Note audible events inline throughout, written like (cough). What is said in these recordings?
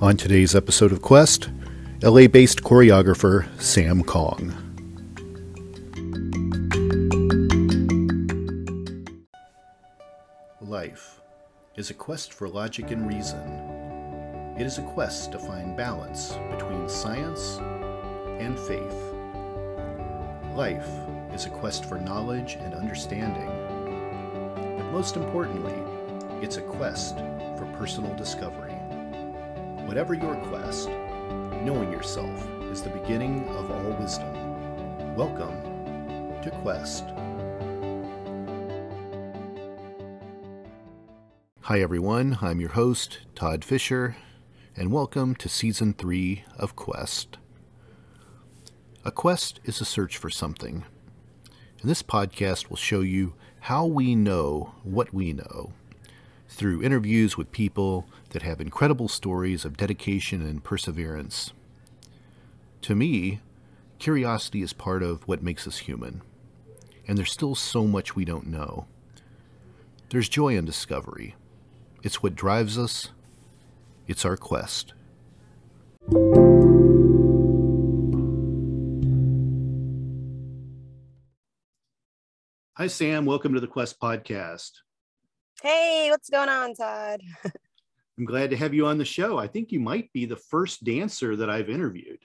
On today's episode of Quest, LA based choreographer Sam Kong. Life is a quest for logic and reason. It is a quest to find balance between science and faith. Life is a quest for knowledge and understanding. But most importantly, it's a quest for personal discovery. Whatever your quest, knowing yourself is the beginning of all wisdom. Welcome to Quest. Hi, everyone. I'm your host, Todd Fischer, and welcome to Season 3 of Quest. A quest is a search for something. And this podcast will show you how we know what we know through interviews with people that have incredible stories of dedication and perseverance. To me, curiosity is part of what makes us human, and there's still so much we don't know. There's joy in discovery. It's what drives us, it's our quest. Hi, Sam. Welcome to the Quest podcast. Hey, what's going on, Todd? (laughs) I'm glad to have you on the show. I think you might be the first dancer that I've interviewed.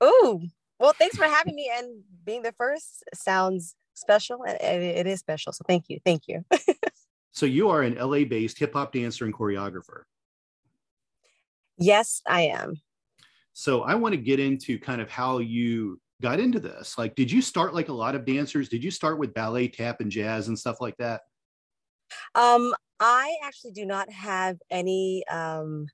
Oh, well, thanks for having me. And being the first sounds special. It, it is special. So thank you. Thank you. (laughs) so you are an LA based hip hop dancer and choreographer. Yes, I am. So I want to get into kind of how you got into this. Like, did you start like a lot of dancers? Did you start with ballet, tap, and jazz and stuff like that? Um, I actually do not have any um,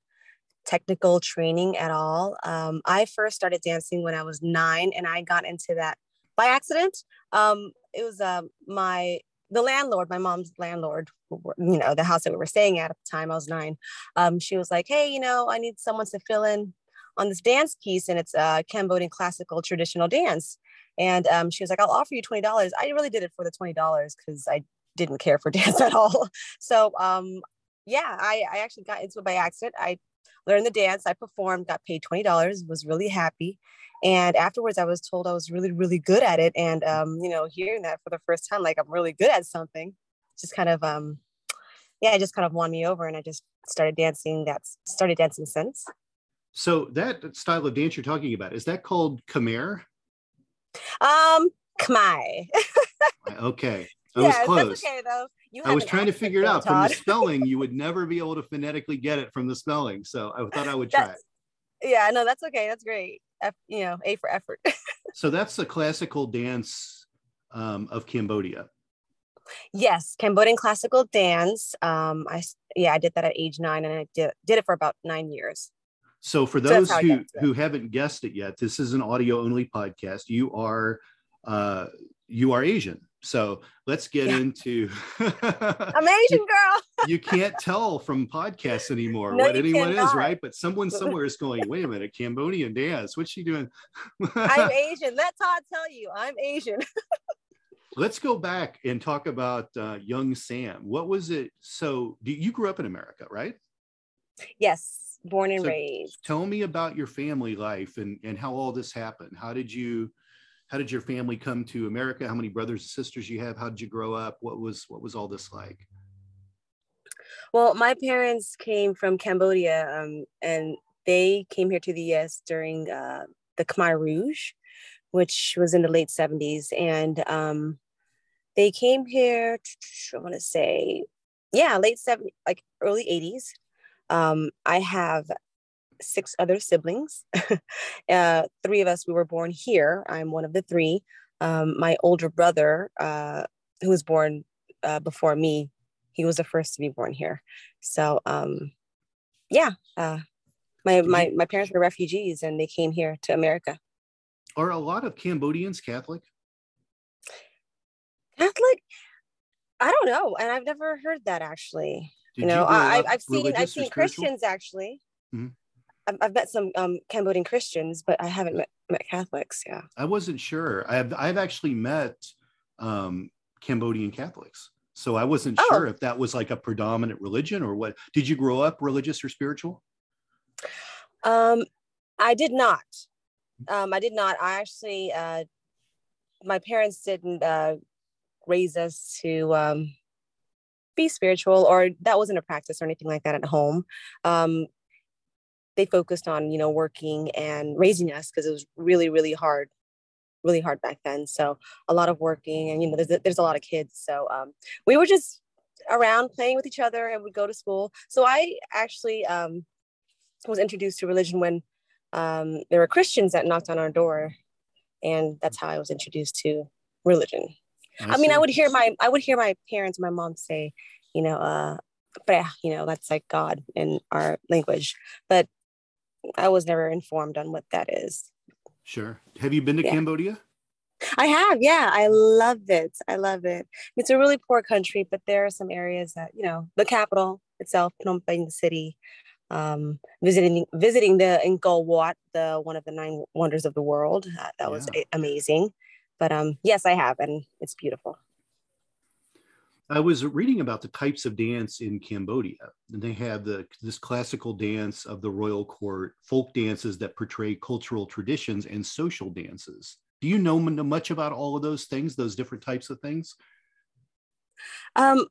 technical training at all. Um, I first started dancing when I was nine, and I got into that by accident. Um, it was uh, my the landlord, my mom's landlord, you know, the house that we were staying at at the time. I was nine. Um, she was like, "Hey, you know, I need someone to fill in on this dance piece, and it's a Cambodian classical traditional dance." And um, she was like, "I'll offer you twenty dollars." I really did it for the twenty dollars because I didn't care for (laughs) dance at all. So um, yeah, I, I actually got into it by accident. I learned the dance, I performed, got paid $20, was really happy. And afterwards, I was told I was really, really good at it. And, um, you know, hearing that for the first time, like I'm really good at something, just kind of, um, yeah, it just kind of won me over. And I just started dancing. That's started dancing since. So that style of dance you're talking about, is that called Khmer? Um, Khmer. (laughs) okay. I yeah, was close. okay though. You I was trying to figure it out from the spelling. You would never be able to phonetically get it from the spelling, so I (laughs) thought I would try. yeah, no, that's okay. That's great. F, you know, A for effort. (laughs) so that's the classical dance um, of Cambodia. Yes, Cambodian classical dance. Um, I yeah, I did that at age nine, and I did did it for about nine years. So for those so who who haven't guessed it yet, this is an audio only podcast. You are uh, you are Asian. So let's get yeah. into. (laughs) I'm Asian girl. you can't tell from podcasts anymore no, what anyone cannot. is, right? But someone somewhere is going, wait a minute, Cambodian dance. What's she doing? I'm (laughs) Asian. Let Todd tell you, I'm Asian. (laughs) let's go back and talk about uh, young Sam. What was it? So you grew up in America, right? Yes, born and so raised. Tell me about your family life and, and how all this happened. How did you how did your family come to America? How many brothers and sisters you have? How did you grow up? What was what was all this like? Well, my parents came from Cambodia, um, and they came here to the U.S. during uh, the Khmer Rouge, which was in the late '70s, and um, they came here. I want to say, yeah, late '70s, like early '80s. Um, I have six other siblings. (laughs) uh, three of us, we were born here. I'm one of the three. Um, my older brother, uh, who was born uh, before me, he was the first to be born here. So, um, yeah, uh, my, my, my parents were refugees and they came here to America. Are a lot of Cambodians Catholic? Catholic? I don't know. And I've never heard that actually. Did you know, you I, have seen I've seen Christians actually. Mm-hmm. I've, I've met some um, Cambodian Christians, but I haven't met, met Catholics. Yeah. I wasn't sure. I've, I've actually met um, Cambodian Catholics. So I wasn't oh. sure if that was like a predominant religion or what. Did you grow up religious or spiritual? Um, I did not. Um, I did not. I actually, uh, my parents didn't uh, raise us to um, be spiritual, or that wasn't a practice or anything like that at home. Um, they focused on, you know, working and raising us because it was really, really hard, really hard back then. So a lot of working, and you know, there's there's a lot of kids. So um, we were just around playing with each other, and we'd go to school. So I actually um, was introduced to religion when um, there were Christians that knocked on our door, and that's how I was introduced to religion. I, I mean, I would hear my I would hear my parents, my mom say, you know, uh, you know, that's like God in our language, but I was never informed on what that is. Sure. Have you been to yeah. Cambodia? I have, yeah. I love it. I love it. It's a really poor country, but there are some areas that, you know, the capital itself, Phnom Penh, the city, um, visiting visiting the Angkor Wat, the one of the nine wonders of the world. Uh, that yeah. was amazing. But um, yes, I have, and it's beautiful. I was reading about the types of dance in Cambodia, and they have the this classical dance of the royal court, folk dances that portray cultural traditions, and social dances. Do you know much about all of those things, those different types of things? Um,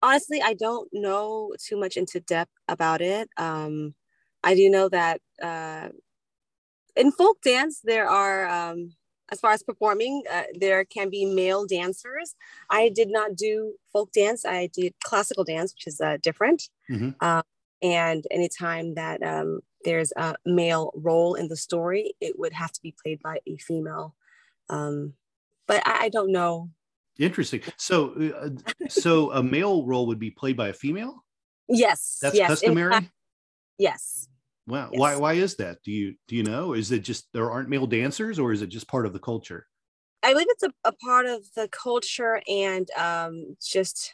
honestly, I don't know too much into depth about it. Um, I do know that uh, in folk dance, there are, um, as far as performing, uh, there can be male dancers. I did not do folk dance. I did classical dance, which is uh, different. Mm-hmm. Uh, and anytime that um, there's a male role in the story, it would have to be played by a female. Um, but I, I don't know Interesting. So, uh, so a male role would be played by a female. Yes, that's yes. customary. Fact, yes. Wow. Yes. Why? Why is that? Do you do you know? Is it just there aren't male dancers, or is it just part of the culture? I believe it's a, a part of the culture and um, just.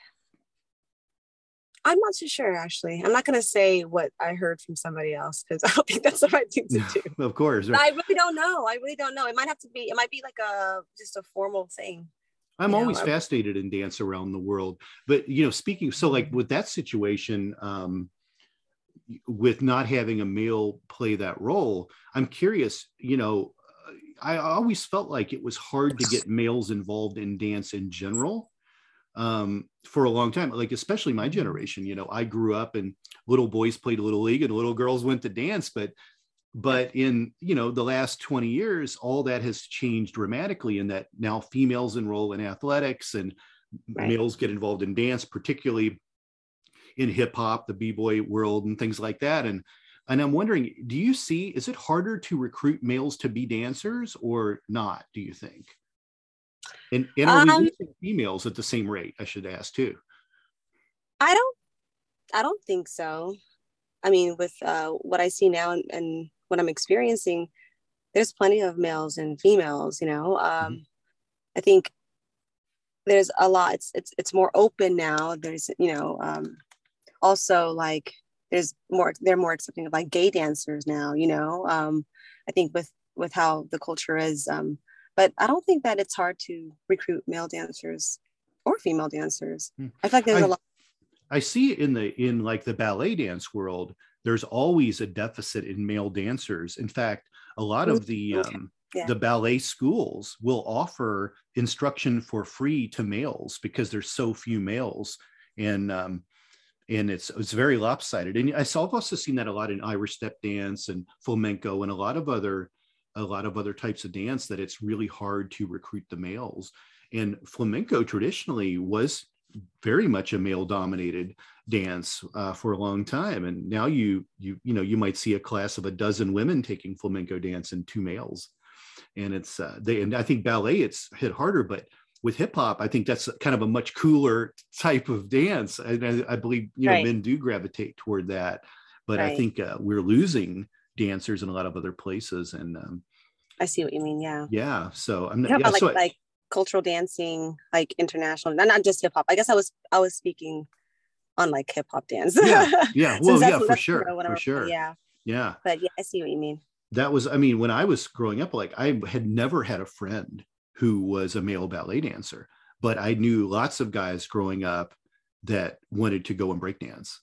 I'm not too sure, actually. I'm not going to say what I heard from somebody else because (laughs) I don't think that's the right thing to do. (laughs) of course. I really don't know. I really don't know. It might have to be. It might be like a just a formal thing. I'm always know, fascinated in dance around the world. But you know, speaking so like mm-hmm. with that situation, um, with not having a male play that role, I'm curious. You know, I always felt like it was hard to get males involved in dance in general um, for a long time. Like especially my generation. You know, I grew up and little boys played little league and little girls went to dance, but but in you know the last 20 years all that has changed dramatically in that now females enroll in athletics and right. males get involved in dance particularly in hip hop the b-boy world and things like that and and i'm wondering do you see is it harder to recruit males to be dancers or not do you think and, and are um, we losing females at the same rate i should ask too i don't i don't think so i mean with uh, what i see now and, and what I'm experiencing, there's plenty of males and females, you know. Um, mm-hmm. I think there's a lot, it's, it's, it's more open now. There's, you know, um, also like there's more, they're more accepting of like gay dancers now, you know. Um, I think with, with how the culture is, um, but I don't think that it's hard to recruit male dancers or female dancers. Hmm. I feel like there's I, a lot. I see in the in like the ballet dance world, there's always a deficit in male dancers. In fact, a lot of the um, yeah. the ballet schools will offer instruction for free to males because there's so few males, and um, and it's it's very lopsided. And I've also seen that a lot in Irish step dance and flamenco and a lot of other a lot of other types of dance that it's really hard to recruit the males. And flamenco traditionally was very much a male dominated dance uh, for a long time and now you you you know you might see a class of a dozen women taking flamenco dance and two males and it's uh, they and i think ballet it's hit harder but with hip hop i think that's kind of a much cooler type of dance. And i, I believe you know right. men do gravitate toward that. But right. i think uh, we're losing dancers in a lot of other places and um, i see what you mean yeah. Yeah so i'm not yeah, like, so like cultural dancing like international not, not just hip hop. I guess i was i was speaking on like hip hop dance. Yeah yeah. (laughs) Well yeah for sure for sure. yeah. Yeah. But yeah i see what you mean. That was i mean when i was growing up like i had never had a friend who was a male ballet dancer but i knew lots of guys growing up that wanted to go and break dance.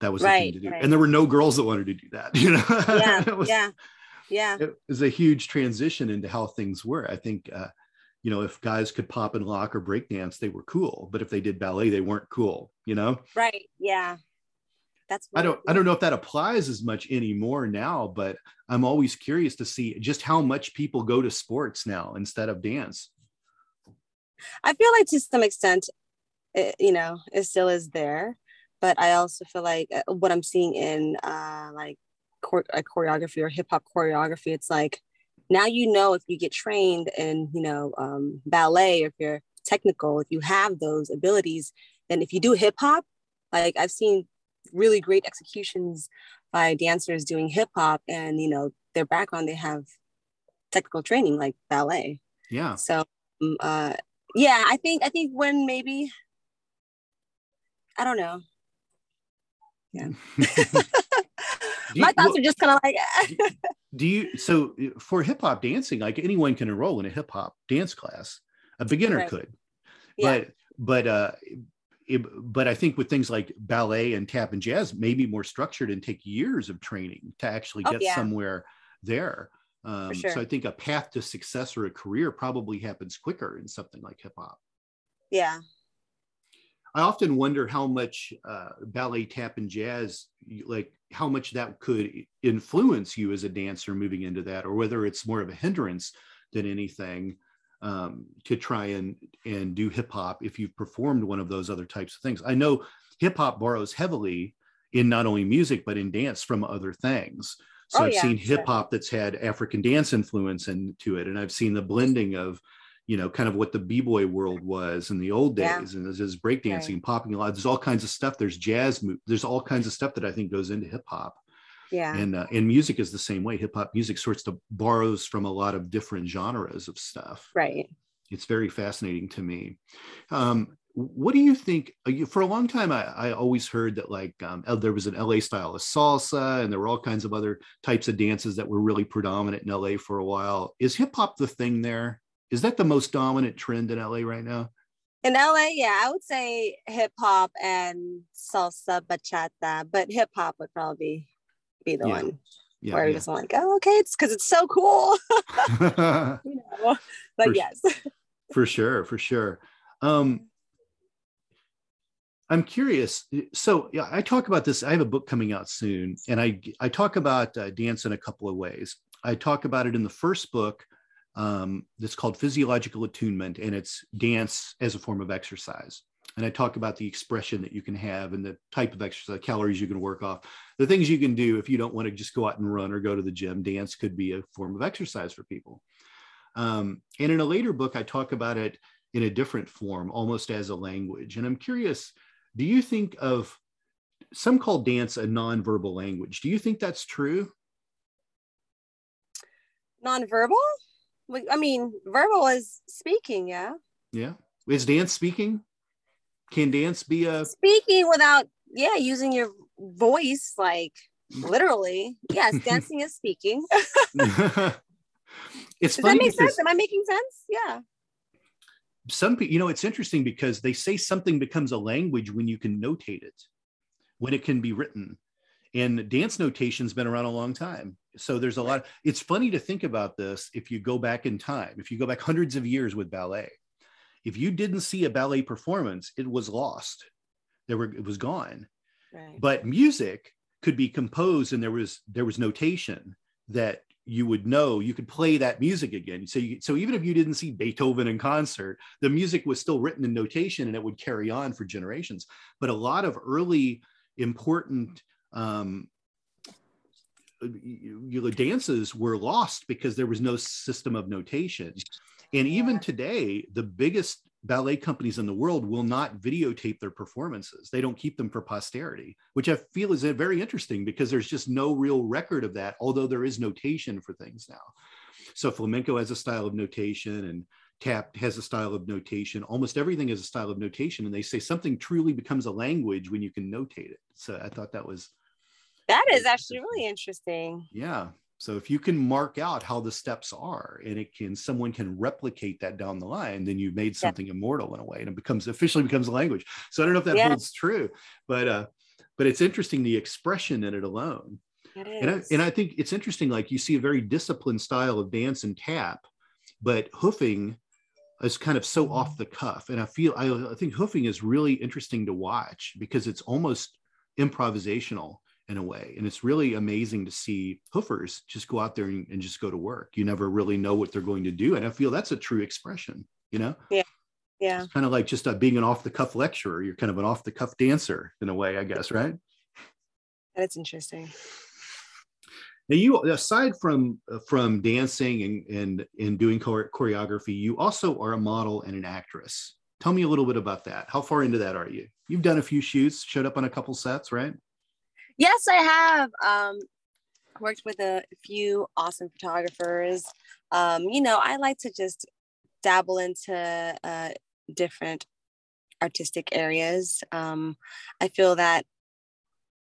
That was right, the thing to do. Right. and there were no girls that wanted to do that (laughs) you know? Yeah was, yeah and there were no girls that wanted to do that you know yeah. It was a huge transition into how things were. I think uh, you know if guys could pop and lock or break dance they were cool. But if they did ballet they weren't cool you know? Right yeah that's i don't i don't know if that applies as much anymore now but i'm always curious to see just how much people go to sports now instead of dance. I feel like to some extent it, you know it still is there but i also feel like uh, what i'm seeing in uh like, chore- like choreography or hip-hop choreography it's like now you know if you get trained in you know um, ballet or if you're technical if you have those abilities then if you do hip-hop like i've seen really great executions by dancers doing hip-hop and you know their background they have technical training like ballet. Yeah. So um, uh, yeah i think i think when maybe i don't know. Yeah. (laughs) (laughs) My thoughts are just kind of like do you so for hip hop dancing like anyone can enroll in a hip hop dance class. A beginner right. could. Yeah. but but uh it, but I think with things like ballet and tap and jazz, maybe more structured and take years of training to actually oh, get oh, yeah. somewhere there. Um, sure. So I think a path to success or a career probably happens quicker in something like hip hop. Yeah. I often wonder how much uh, ballet, tap, and jazz, like how much that could influence you as a dancer moving into that, or whether it's more of a hindrance than anything um, to try and and do hip hop if you've performed one of those other types of things. I know hip hop borrows heavily in not only music but in dance from other things. So oh, I've yeah, seen hip hop that's had African dance influence into it, and I've seen the blending of you know, kind of what the b-boy world was in the old days. Yeah. And there's, breakdancing, right. popping a lot. There's all kinds of stuff. There's jazz. There's all kinds of stuff that I think goes into hip hop. Yeah. And uh, and music is the same way. Hip hop music sorts of borrows from a lot of different genres of stuff. Right. It's very fascinating to me. Um, what do you think? Uh, for a long time, I, I always heard that like um, there was an LA style of salsa, and there were all kinds of other types of dances that were really predominant in LA for a while. Is hip hop the thing there? Is that the most dominant trend in LA right now? In LA, yeah, I would say hip hop and salsa, bachata, but hip hop would probably be the yeah. one yeah, where yeah. it's like, oh, okay, it's because it's so cool. (laughs) (laughs) you know, but for, yes, (laughs) for sure, for sure. Um, I'm curious. So yeah, I talk about this. I have a book coming out soon, and I I talk about uh, dance in a couple of ways. I talk about it in the first book um, that's called physiological attunement, and it's dance as a form of exercise. And I talk about the expression that you can have and the type of exercise, calories you can work off, the things you can do if you don't want to just go out and run or go to the gym. Dance could be a form of exercise for people. Um, and in a later book, I talk about it in a different form, almost as a language. And I'm curious, do you think of some call dance a nonverbal language? Do you think that's true? Nonverbal? I mean, verbal is speaking, yeah. Yeah. Is dance speaking? Can dance be a speaking without, yeah, using your voice, like mm. literally? Yes, (laughs) dancing is speaking. (laughs) it's Does that make sense? Am I making sense? Yeah. Some people, you know, it's interesting because they say something becomes a language when you can notate it, when it can be written. And dance notation's been around a long time so there's a lot it's funny to think about this if you go back in time if you go back hundreds of years with ballet if you didn't see a ballet performance it was lost there were it was gone right. but music could be composed and there was there was notation that you would know you could play that music again so you, so even if you didn't see beethoven in concert the music was still written in notation and it would carry on for generations but a lot of early important um, you know, dances were lost because there was no system of notation. And even today, the biggest ballet companies in the world will not videotape their performances. They don't keep them for posterity, which I feel is uh, very interesting because there's just no real record of that, although there is notation for things now. So flamenco has a style of notation and tap has a style of notation. Almost everything has a style of notation. And they say something truly becomes a language when you can notate it. So I thought that was that is actually really interesting. Yeah. So if you can mark out how the steps are and it can someone can replicate that down the line, then you've made something yeah. immortal in a way and it becomes officially becomes a language. So I don't know if that yeah. holds true, but uh but it's interesting the expression in it alone. It And I, and I think it's interesting, like you see a very disciplined style of dance and tap, but hoofing is kind of so off the cuff. And I feel, I, I think hoofing is really interesting to watch because it's almost improvisational in a way. And it's really amazing to see hoofers just go out there and, and just go to work. You never really know what they're going to do. And I feel that's a true expression, you know? yeah. It's kind of like just uh, being an off the cuff lecturer. You're kind of an off the cuff dancer in a way, I guess, right? That's interesting. Now, you aside from uh, from dancing and and and doing chore- choreography, you also are a model and an actress. Tell me a little bit about that. How far into that are you? You've done a few shoots, showed up on a couple sets, right? Yes, I have. Um, worked with a few awesome photographers. Um, you know, I like to just dabble into uh, different artistic areas. Um, I feel that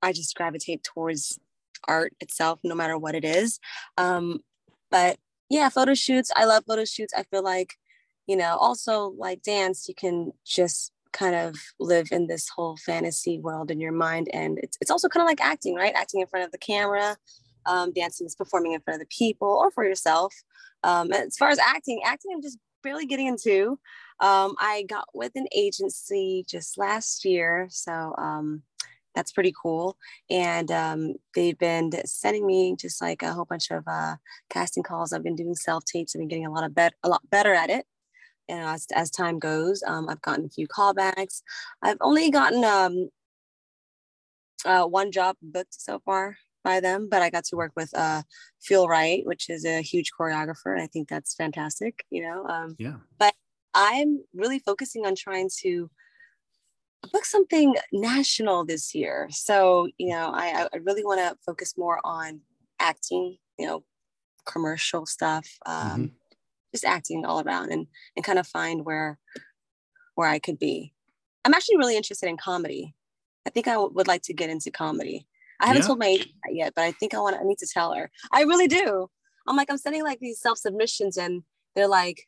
I just gravitate towards art itself, no matter what it is. Um, but yeah, photo shoots. I love photo shoots. I feel like, you know, also like dance, you can just kind of live in this whole fantasy world in your mind. And it's, it's also kind of like acting, right? Acting in front of the camera, um, dancing is performing in front of the people or for yourself. Um, as far as acting, acting, I'm just barely getting into. Um, I got with an agency just last year. So um, that's pretty cool. And um, they've been sending me just like a whole bunch of uh, casting calls. I've been doing self tapes. I've been getting a lot of bet a lot better at it. And as, as time goes, um, I've gotten a few callbacks. I've only gotten um, uh, one job booked so far by them, but I got to work with uh, Phil Wright, which is a huge choreographer. And I think that's fantastic, you know. Um, Yeah. But I'm really focusing on trying to book something national this year. So, you know, I, I really want to focus more on acting, you know, commercial stuff, um, just acting all around and, and kind of find where, where I could be. I'm actually really interested in comedy. I think I w- would like to get into comedy. I haven't Yeah. told my agent that yet, but I think I want I need to tell her. I really do. I'm like, I'm sending like these self submissions and they're like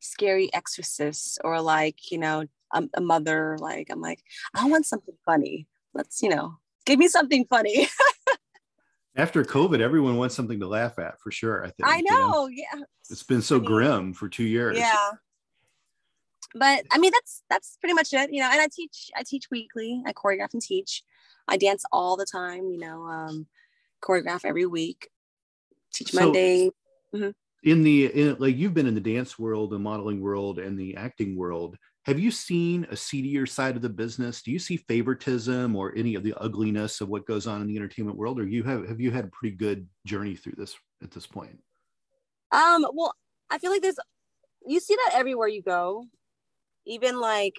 scary exorcists or like, you know, a, a mother. Like, I'm like, I want something funny. Let's, you know, give me something funny. (laughs) After COVID, everyone wants something to laugh at for sure. I think. I you know. Yeah. It's been so I mean, grim for two years. Yeah. But I mean, that's that's pretty much it, you know. And I teach, I teach weekly. I choreograph and teach. I dance all the time, you know. Um, choreograph every week. Teach So- Monday. in the in, like you've been in the dance world the modeling world and the acting world have you seen a seedier side of the business do you see favoritism or any of the ugliness of what goes on in the entertainment world or you have have you had a pretty good journey through this at this point Um, well, I feel like there's you see that everywhere you go, even like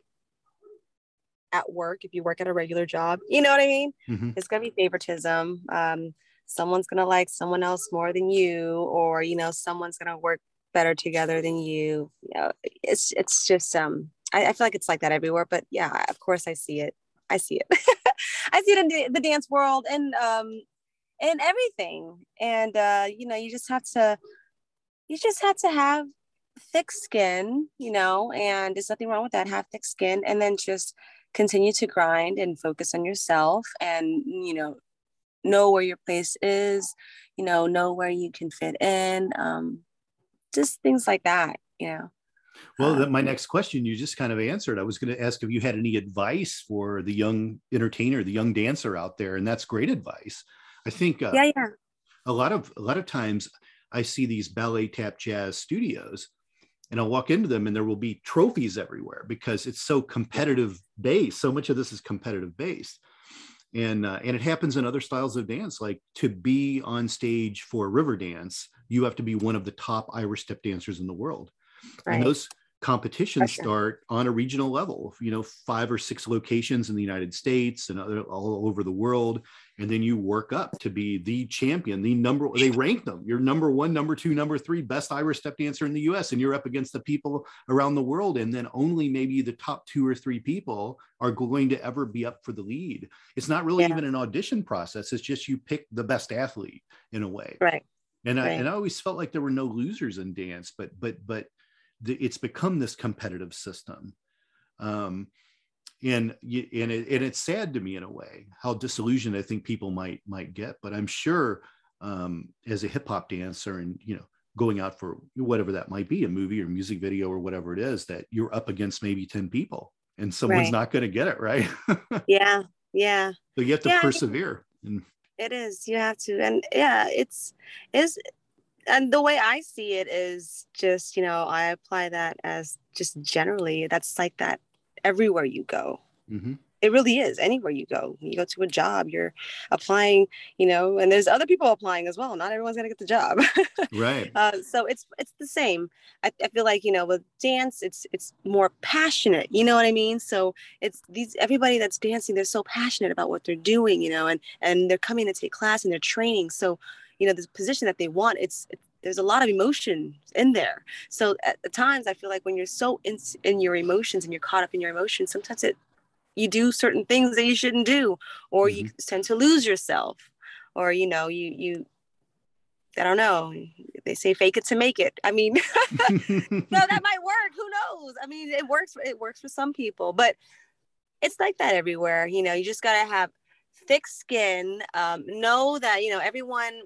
at work, if you work at a regular job, you know what I mean? Mhm. It's gonna be favoritism. Um, someone's gonna like someone else more than you, or you know, someone's gonna work better together than you. You know, it's it's just um I, I feel like it's like that everywhere, but yeah, of course I see it. I see it. (laughs) I see it in the, the dance world and um and everything. And uh, you know, you just have to you just have to have thick skin, you know, and there's nothing wrong with that. Have thick skin and then just continue to grind and focus on yourself and, you know, know where your place is, you know, know where you can fit in. Um, just things like that, you know. Well Um, my next question you just kind of answered i was going to ask if you had any advice for the young entertainer the young dancer out there and that's great advice i think uh, yeah, yeah. a lot of a lot of times I see these ballet tap jazz studios and I'll walk into them and there will be trophies everywhere because it's so competitive based. So much of this is competitive based. And uh, and it happens in other styles of dance like to be on stage for Riverdance, you have to be one of the top Irish step dancers in the world. Right. And those competitions Gotcha. start on a regional level, you know, five or six locations in the United States and other, all over the world. And then you work up to be the champion, the number, they rank them. You're number one, number two, number three, best Irish step dancer in the US. And you're up against the people around the world. And then only maybe the top two or three people are going to ever be up for the lead. It's not really Yeah. even an audition process. It's just you pick the best athlete in a way Right. and I and I always felt like there were no losers in dance, but but but it's become this competitive system. Um, and and it, and it's sad to me in a way how disillusioned I think people might might get. But I'm sure um, as a hip hop dancer and you know going out for whatever that might be a movie or music video or whatever it is that you're up against maybe 10 people and someone's right. not going to get it right (laughs) yeah yeah so you have to yeah, persevere it is you have to and yeah it's is and the way i see it is just you know i apply that as just generally that's like that everywhere you go. Mm-hmm. It really is anywhere you go. You go to a job you're applying you know and there's other people applying as well. Not everyone's going to get the job. (laughs) Right. Uh, so it's it's the same. I, I, feel like you know with dance it's it's more passionate you know what i mean? So it's these everybody that's dancing they're so passionate about what they're doing you know and and they're coming to take class and they're training. So you know the position that they want it's, it's there's a lot of emotion in there. So at times I feel like when you're so in, in your emotions and you're caught up in your emotions, sometimes it you do certain things that you shouldn't do or mm-hmm. you tend to lose yourself or you know you you i don't know they say fake it to make it i mean (laughs) no that might work who knows i mean it works it works for some people but it's like that everywhere you know you just got to have thick skin um, know that you know everyone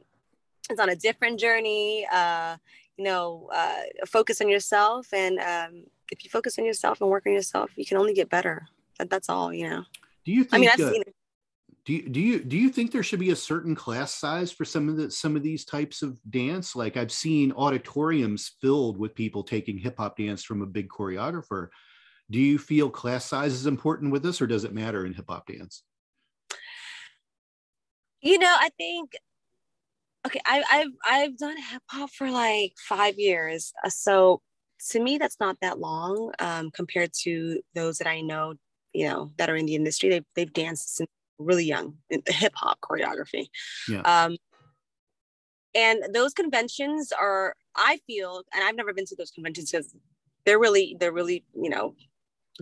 is on a different journey uh, you know uh, focus on yourself and um, if you focus on yourself and work on yourself you can only get better that, that's all, you know. Do you think? I mean, I've uh, seen it. Do you, do you do you think there should be a certain class size for some of the some of these types of dance? Like I've seen auditoriums filled with people taking hip hop dance from a big choreographer. Do you feel class size is important with this, or does it matter in hip hop dance? You know, I think okay, I, I've I've done hip hop for like five years, uh, so to me that's not that long um, compared to those that I know you know that are in the industry they've, they've danced since really young in hip hop choreography yeah. um, and those conventions are i feel and i've never been to those conventions because they're really they're really you know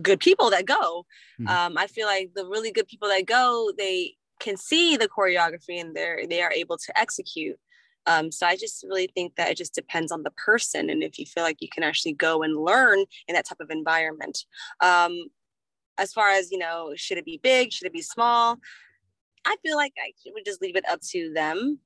good people that go mm-hmm. um, i feel like the really good people that go they can see the choreography and they're they are able to execute um, so I just really think that it just depends on the person and if you feel like you can actually go and learn in that type of environment. Um, as far as you know should it be big should it be small i feel like i would just leave it up to them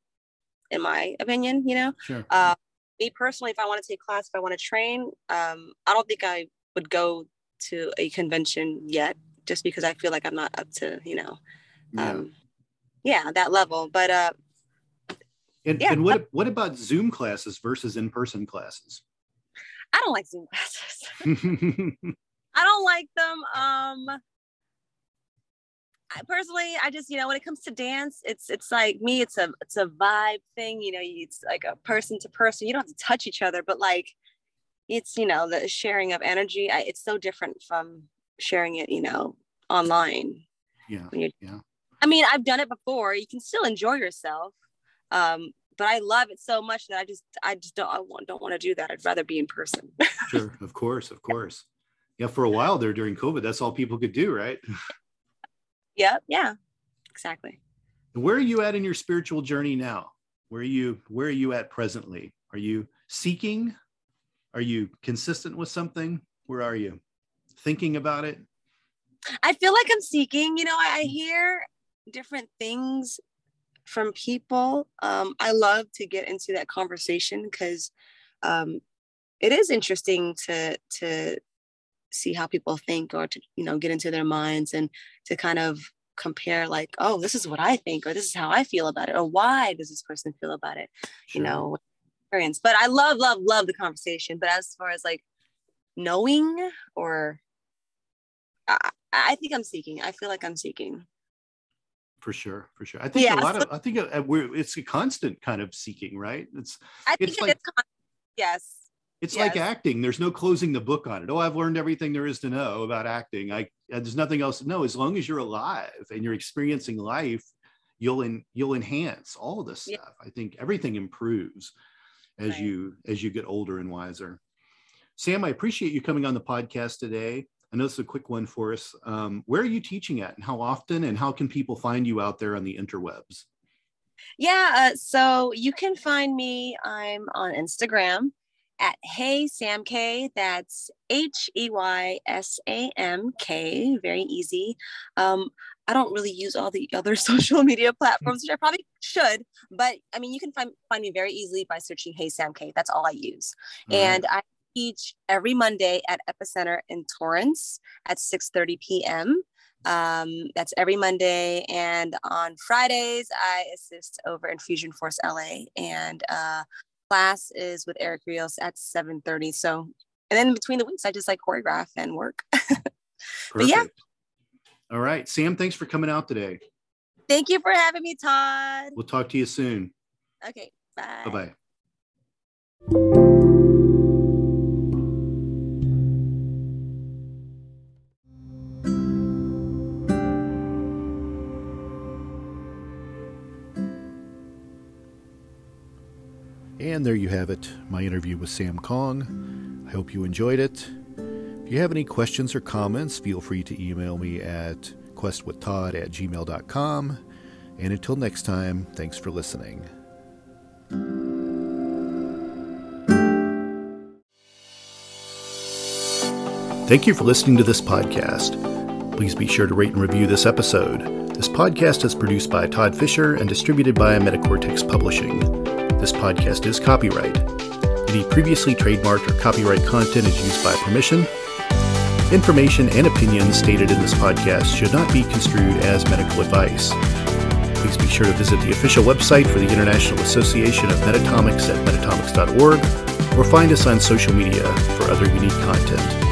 in my opinion you know sure. uh, me personally if i want to take class if i want to train um, i don't think i would go to a convention yet just because i feel like i'm not up to you know yeah, um, yeah that level but uh and, yeah. and what what about zoom classes versus in-person classes i don't like zoom classes (laughs) (laughs) I don't like them. Um, I, personally, I just you know when it comes to dance, it's it's like me. It's a it's a vibe thing. You know, it's like a person to person. You don't have to touch each other, but like it's you know the sharing of energy. I, it's so different from sharing it. You know, online. Yeah. yeah. I mean, I've done it before. You can still enjoy yourself. Um, but I love it so much that I just I just don't I want, don't want to do that. I'd rather be in person. (laughs) sure, of course, of course yeah, for a while there during COVID, that's all people could do, right? Yeah, yeah, exactly. Where are you at in your spiritual journey now? Where are you? Where are you at presently? Are you seeking? Are you consistent with something? Where are you? Thinking about it? I feel like I'm seeking. You know, I, I hear different things from people. Um, I love to get into that conversation because um, it is interesting to to see how people think or to you know get into their minds and to kind of compare like oh this is what i think or this is how i feel about it or why does this person feel about it? Sure. you know experience. But i love love love the conversation. But as far as like knowing or I, I think i'm seeking. I feel like i'm seeking for sure for sure i think yeah, a lot so, of i think uh, we're it's a constant kind of seeking right it's I think it's like yes it's yes. like acting. There's no closing the book on it. Oh, I've learned everything there is to know about acting. I there's nothing else to know. As long as you're alive and you're experiencing life, you'll in, you'll enhance all of this yeah. stuff. I think everything improves as right. you as you get older and wiser. Sam, I appreciate you coming on the podcast today. I know it's a quick one for us. Um, where are you teaching at, and how often, and how can people find you out there on the interwebs? Yeah, uh, so you can find me. I'm on Instagram at Hey Sam K. That's H E Y S A M K. Very easy. Um, I don't really use all the other (laughs) social media platforms, which I probably should, but I mean, you can find find me very easily by searching Hey Sam K. That's all I use, and I teach every Monday at Epicenter in Torrance at 6:30 p.m. Um, that's every Monday, and on Fridays I assist over in Fusion Force LA, and uh, class is with Eric Rios at 7:30. So, and then between the weeks I just like choreograph and work. (laughs) but yeah. All right, Sam. Thanks for coming out today. Thank you for having me, Todd. We'll talk to you soon. Okay. Bye. Bye bye. And there you have it, my interview with Sam Kong. I hope you enjoyed it. If you have any questions or comments, feel free to email me at questwithtodd at gmail.com. And until next time, thanks for listening. Thank you for listening to this podcast. Please be sure to rate and review this episode. This podcast is produced by Todd Fischer and distributed by Metacortex Publishing. This podcast is copyright. Any previously trademarked or copyright content is used by permission. Information and opinions stated in this podcast should not be construed as medical advice. Please be sure to visit the official website for the International Association of Metatomics at metatomics.org or find us on social media for other unique content.